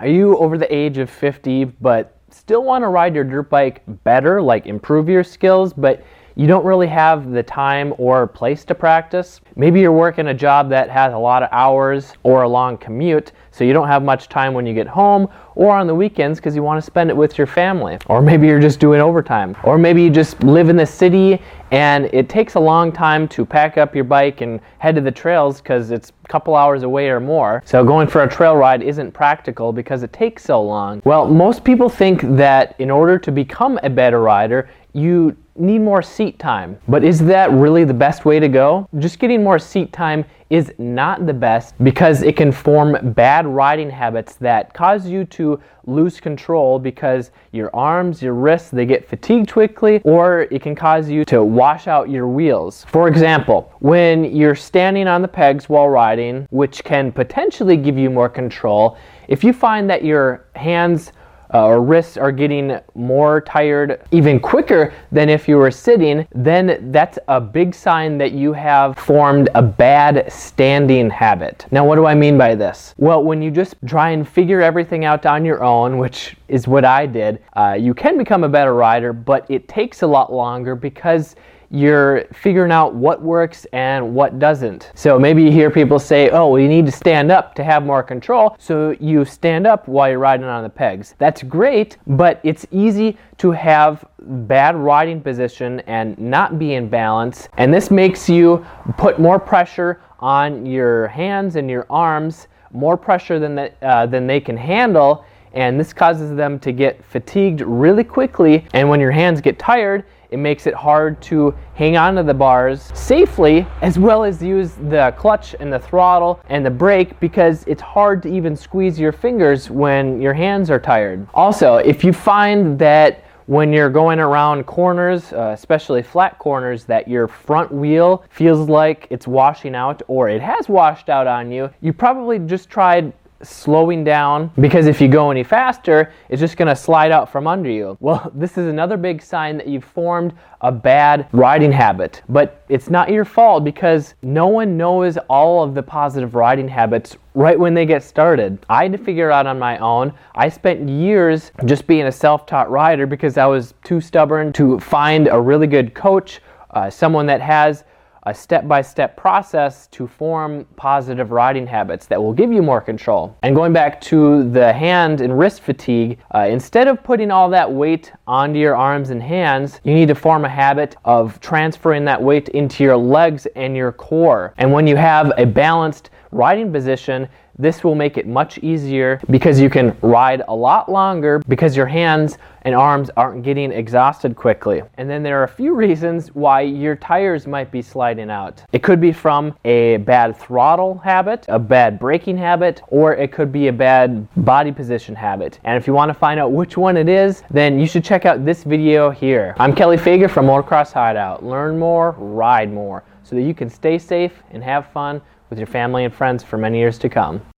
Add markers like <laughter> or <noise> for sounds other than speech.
Are you over the age of 50 but still want to ride your dirt bike better, like improve your skills, but you don't really have the time or place to practice. Maybe you're working a job that has a lot of hours or a long commute, so you don't have much time when you get home or on the weekends because you want to spend it with your family. Or maybe you're just doing overtime. Or maybe you just live in the city and it takes a long time to pack up your bike and head to the trails because it's a couple hours away or more. So going for a trail ride isn't practical because it takes so long. Well, most people think that in order to become a better rider, you need more seat time. But is that really the best way to go? Just getting more seat time is not the best because it can form bad riding habits that cause you to lose control because your arms, your wrists, they get fatigued quickly or it can cause you to wash out your wheels. For example, when you're standing on the pegs while riding, which can potentially give you more control, if you find that your hands uh, or wrists are getting more tired even quicker than if you were sitting, then that's a big sign that you have formed a bad standing habit. Now, what do I mean by this? Well, when you just try and figure everything out on your own, which is what I did, uh, you can become a better rider, but it takes a lot longer because you're figuring out what works and what doesn't. So maybe you hear people say, oh, well, you need to stand up to have more control. So you stand up while you're riding on the pegs. That's great, but it's easy to have bad riding position and not be in balance. And this makes you put more pressure on your hands and your arms, more pressure than, the, uh, than they can handle. And this causes them to get fatigued really quickly. And when your hands get tired, it makes it hard to hang on to the bars safely as well as use the clutch and the throttle and the brake because it's hard to even squeeze your fingers when your hands are tired. Also, if you find that when you're going around corners, uh, especially flat corners, that your front wheel feels like it's washing out or it has washed out on you, you probably just tried slowing down because if you go any faster, it's just going to slide out from under you. Well, <laughs> this is another big sign that you've formed a bad riding habit. But it's not your fault because no one knows all of the positive riding habits right when they get started. I had to figure out on my own. I spent years just being a self taught rider because I was too stubborn to find a really good coach, uh, someone that has a step by step process to form positive riding habits that will give you more control. And going back to the hand and wrist fatigue, uh, instead of putting all that weight onto your arms and hands, you need to form a habit of transferring that weight into your legs and your core. And when you have a balanced riding position, this will make it much easier because you can ride a lot longer because your hands and arms aren't getting exhausted quickly. And then there are a few reasons why your tires might be sliding out. It could be from a bad throttle habit, a bad braking habit, or it could be a bad body position habit. And if you want to find out which one it is, then you should check out this video here. I'm Kelley Fager from Motocross Hideout. Learn more, ride more, so that you can stay safe and have fun with your family and friends for many years to come.